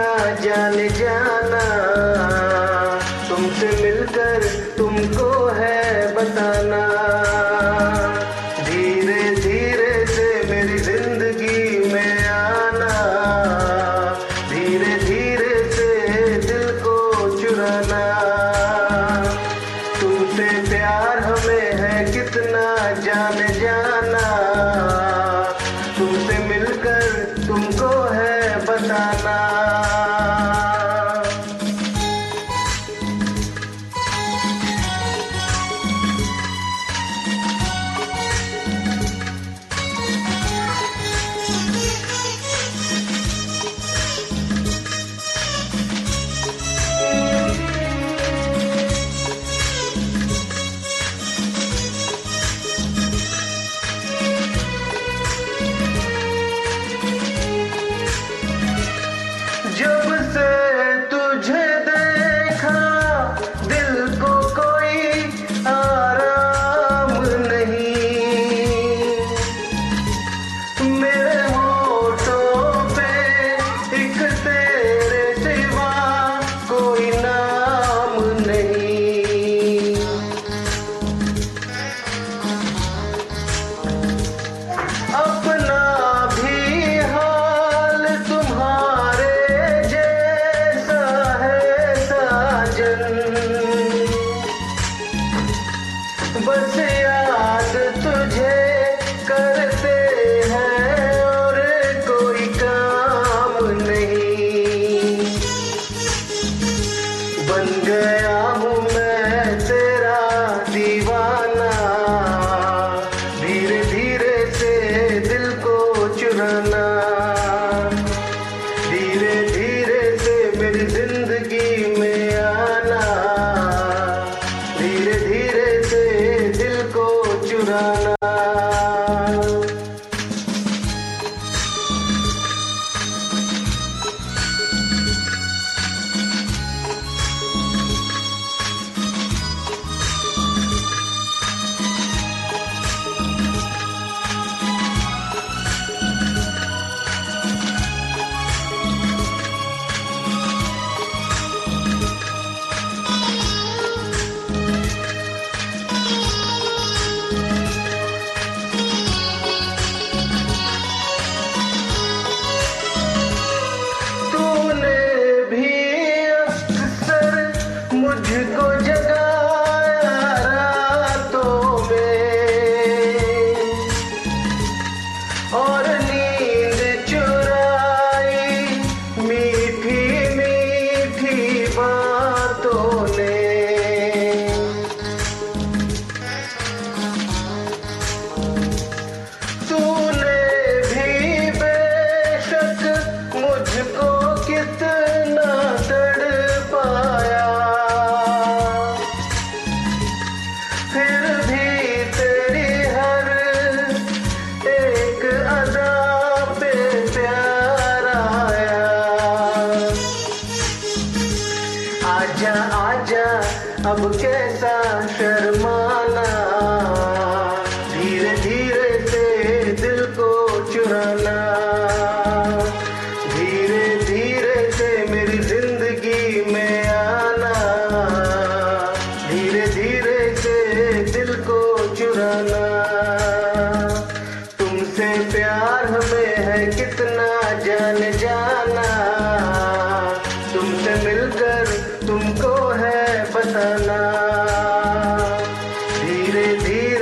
जाना, जाने जाना। तुमसे मिलकर तुमको है बताना। धीरे धीरे से मेरी ज़िंदगी में आना। धीरे धीरे से दिल को चुराना। तुमसे प्यार हमें है कितना जाने जाना बस याद तुझे करते हैं और कोई काम नहीं। बन गया Bye. कैसा शर्माना धीरे धीरे से दिल को चुराना। धीरे धीरे से मेरी ज़िंदगी में आना। धीरे धीरे से दिल को चुराना। तुमसे प्यार हमें है कितना जान जाना धीरे